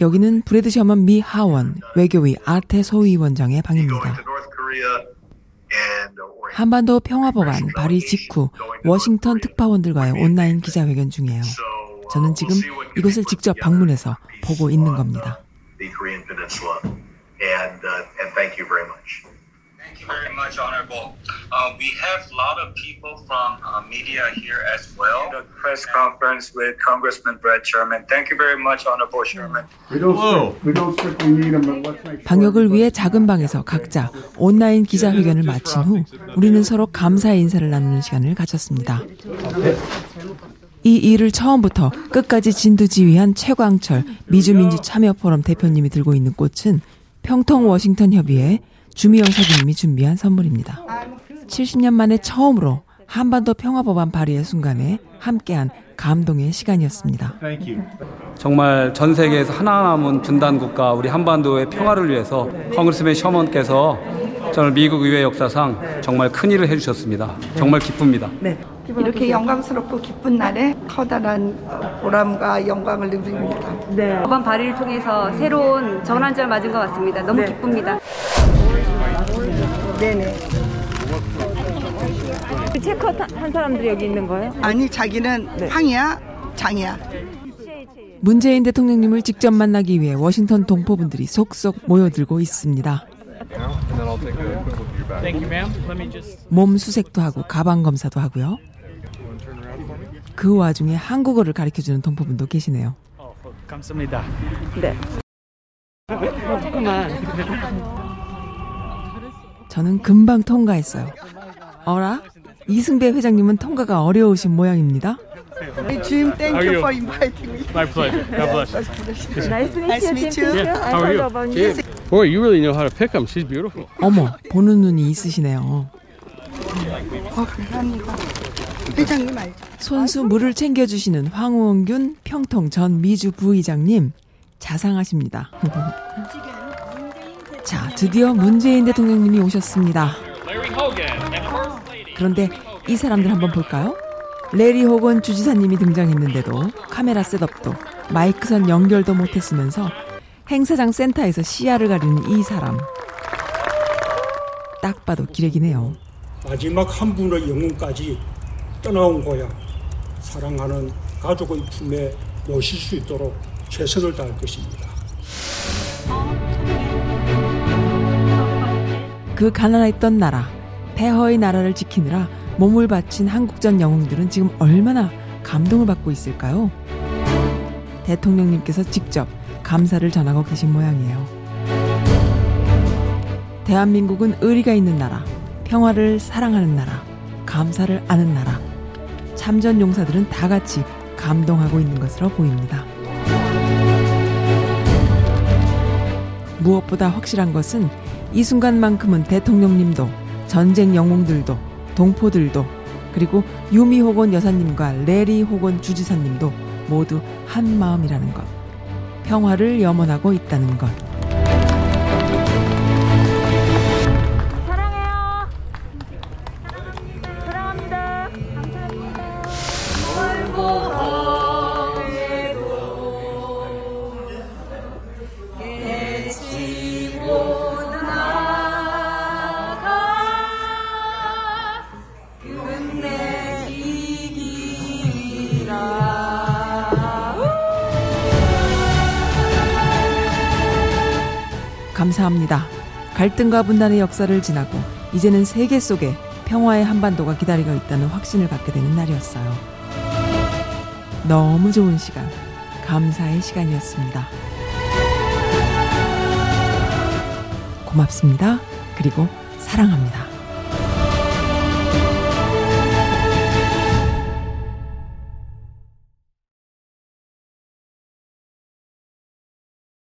여기는 브래드 셔먼 미 하원 외교위 아태 소위원장의 me going 방입니다. 한반도 평화법안 발의 직후 워싱턴 특파원들과의 온라인 기자회견 중이에요. so uh, 저는 지금 이곳을 직접 방문해서 보고 있는 겁니다. uh, The Korean Peninsula, and uh, and thank you very much. Thank you very much, Honorable. Uh, we have a lot of people from uh, media here as well. The press conference with Congressman Brett Sherman. Thank you very much, Honorable Sherman. We don't, we don't strictly need them, but let's make sure. 방역을 위해 작은 방에서 각자 온라인 기자회견을 마친 후 우리는 서로 감사의 인사를 나누는 시간을 가졌습니다. 이 일을 처음부터 끝까지 진두지휘한 최광철 미주민주 참여 포럼 대표님이 들고 있는 꽃은 평통 워싱턴 협의회 주미영 서기님이 준비한 선물입니다. 70년 만에 처음으로 한반도 평화법안 발의의 순간에 함께한 감동의 시간이었습니다. 정말 전 세계에서 하나 남은 분단 국가 우리 한반도의 평화를 위해서 Congressman 셔먼께서 정말 미국 의회 역사상 정말 큰 일을 해주셨습니다. 정말 기쁩니다. 이렇게 영광스럽고 기쁜 날에 커다란 보람과 영광을 누립니다. 법안 발의를 통해서 새로운 전환점을 맞은 것 같습니다. 너무 기쁩니다. 네네. 체크아웃 한 사람들이 여기 있는 거예요? 아니 자기는 황이야, 장이야. 문재인 대통령님을 직접 만나기 위해 워싱턴 동포분들이 속속 모여들고 있습니다. 몸 수색도 하고 가방 검사도 하고요. 그 와중에 한국어를 가르쳐주는 동포분도 계시네요. 저는 금방 통과했어요. 어라? 이승배 회장님은 통과가 어려우신 모양입니다. Jim, thank you for inviting me. My pleasure. God bless. Nice to Nice to meet you. How are you? Boy, you really know how to pick them. She's beautiful. 어머, 보는 눈이 있으시네요. 어, 감사합니다. 회장님 알죠? 손수 물을 챙겨주시는 황우원균 평통 전 미주 부의장님 자상하십니다. 자, 드디어 문재인 대통령님이 오셨습니다. 그런데 이 사람들 한번 볼까요? 레리 호건 주지사님이 등장했는데도 카메라 셋업도 마이크선 연결도 못했으면서 행사장 센터에서 시야를 가리는 이 사람. 딱 봐도 기레기네요. 마지막 한 분의 영혼까지 떠나온 고향 사랑하는 가족의 품에 모실 수 있도록 최선을 다할 것입니다. 그 가난했던 나라, 폐허의 나라를 지키느라 몸을 바친 한국전 영웅들은 지금 얼마나 감동을 받고 있을까요? 대통령님께서 직접 감사를 전하고 계신 모양이에요. 대한민국은 의리가 있는 나라, 평화를 사랑하는 나라, 감사를 아는 나라. 참전 용사들은 다 같이 감동하고 있는 것으로 보입니다. 무엇보다 확실한 것은 이 순간만큼은 대통령님도 전쟁 영웅들도 동포들도 그리고 유미 호곤 여사님과 레리 호곤 주지사님도 모두 한 마음이라는 것. 평화를 염원하고 있다는 것. 사랑해요. 사랑합니다. 감사합니다. 갈등과 분단의 역사를 지나고 이제는 세계 속에 평화의 한반도가 기다리고 있다는 확신을 갖게 되는 날이었어요. 너무 좋은 시간, 감사의 시간이었습니다. 고맙습니다. 그리고 사랑합니다.